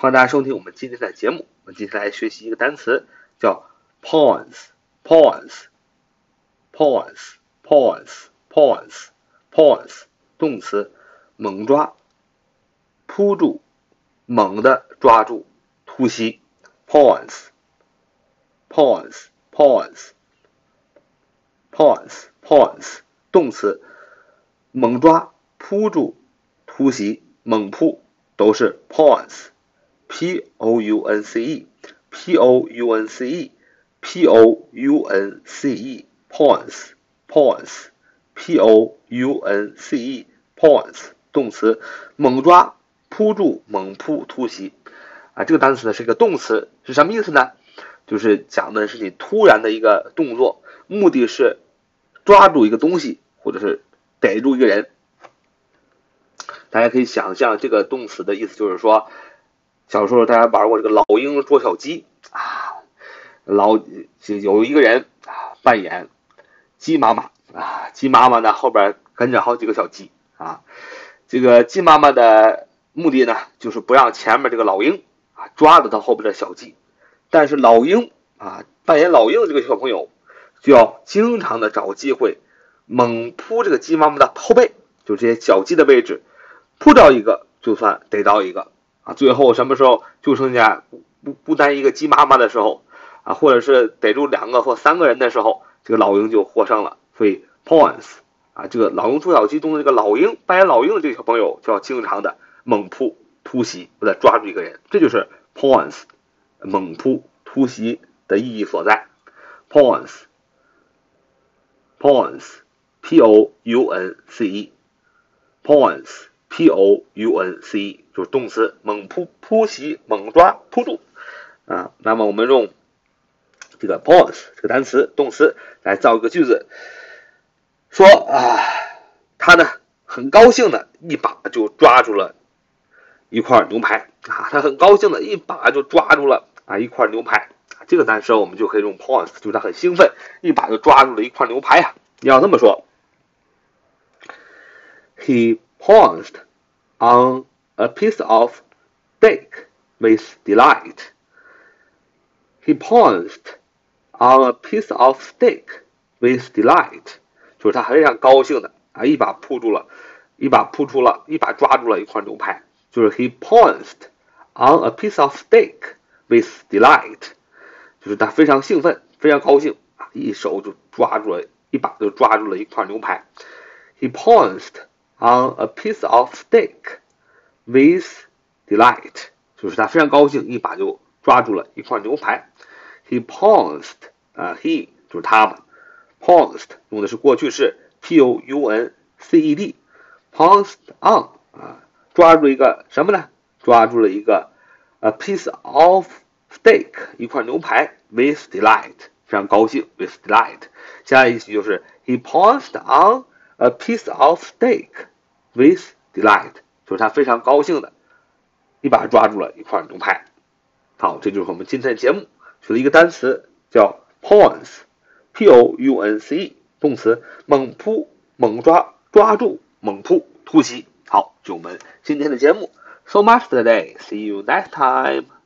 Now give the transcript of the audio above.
欢迎大家收听我们今天的节目。我们今天来学习一个单词，叫 pounce，pounce，pounce，pounce，pounce，动词，猛抓，扑住，猛地抓住，突袭，pounce，pounce，pounce，pounce，pounce，动词，猛抓，扑住，突袭，猛扑，都是 pounce。P o u n c e，p o u n c e，p o u n c e，pounce，pounce，p o u n c e，pounce，动词，猛抓、扑住、猛扑、突袭。啊，这个单词呢是一个动词，是什么意思呢？就是讲的是你突然的一个动作，目的是抓住一个东西，或者是逮住一个人。大家可以想象这个动词的意思，就是说。小时候大家玩过这个老鹰捉小鸡啊，老有一个人啊扮演鸡妈妈啊，鸡妈妈呢后边跟着好几个小鸡啊，这个鸡妈妈的目的呢就是不让前面这个老鹰啊抓着它后边的小鸡，但是老鹰啊扮演老鹰的这个小朋友就要经常的找机会猛扑这个鸡妈妈的后背，就这些小鸡的位置，扑到一个就算逮到一个。啊，最后什么时候就剩下不不单一个鸡妈妈的时候，啊，或者是逮住两个或三个人的时候，这个老鹰就获胜了。所以 points，啊，这个老鹰捉小鸡中的这个老鹰扮演老鹰的这个小朋友，就要经常的猛扑突袭，或者抓住一个人，这就是 points，猛扑突袭的意义所在。pounce pounce p o u n c e pounce p o u n c e 就是动词，猛扑、扑袭、猛抓、扑住啊。那么我们用这个 pounce 这个单词动词来造一个句子，说啊，他呢很高兴的一把就抓住了一块牛排啊，他很高兴的一把就抓住了啊一块牛排。这个单词我们就可以用 pounce，就是他很兴奋，一把就抓住了一块牛排呀。你要这么说，He pounced on a piece of steak with delight. He pounced on a piece of steak with delight，就是他非常高兴的啊，一把扑住了，一把扑出了，一把抓住了一块牛排。就是 he pounced on a piece of steak with delight，就是他非常兴奋，非常高兴啊，一手就抓住了，一把就抓住了一块牛排。He pounced on a piece of steak。 With delight，就是他非常高兴，一把就抓住了一块牛排。He pounced，啊，he 就是他嘛。Pounced 用的是过去式，p o u n c e d，pounced on，啊，抓住一个什么呢？抓住了一个 a piece of steak，一块牛排。With delight，非常高兴。With delight，下一句就是 He pounced on a piece of steak with delight。 就是他非常高兴的，一把抓住了一块牛排。好，这就是我们今天的节目，学了一个单词叫 pounce，p o u n c e，动词，猛扑、猛抓、抓住、猛扑、突袭。好，就我们今天的节目，so much today，see you next time。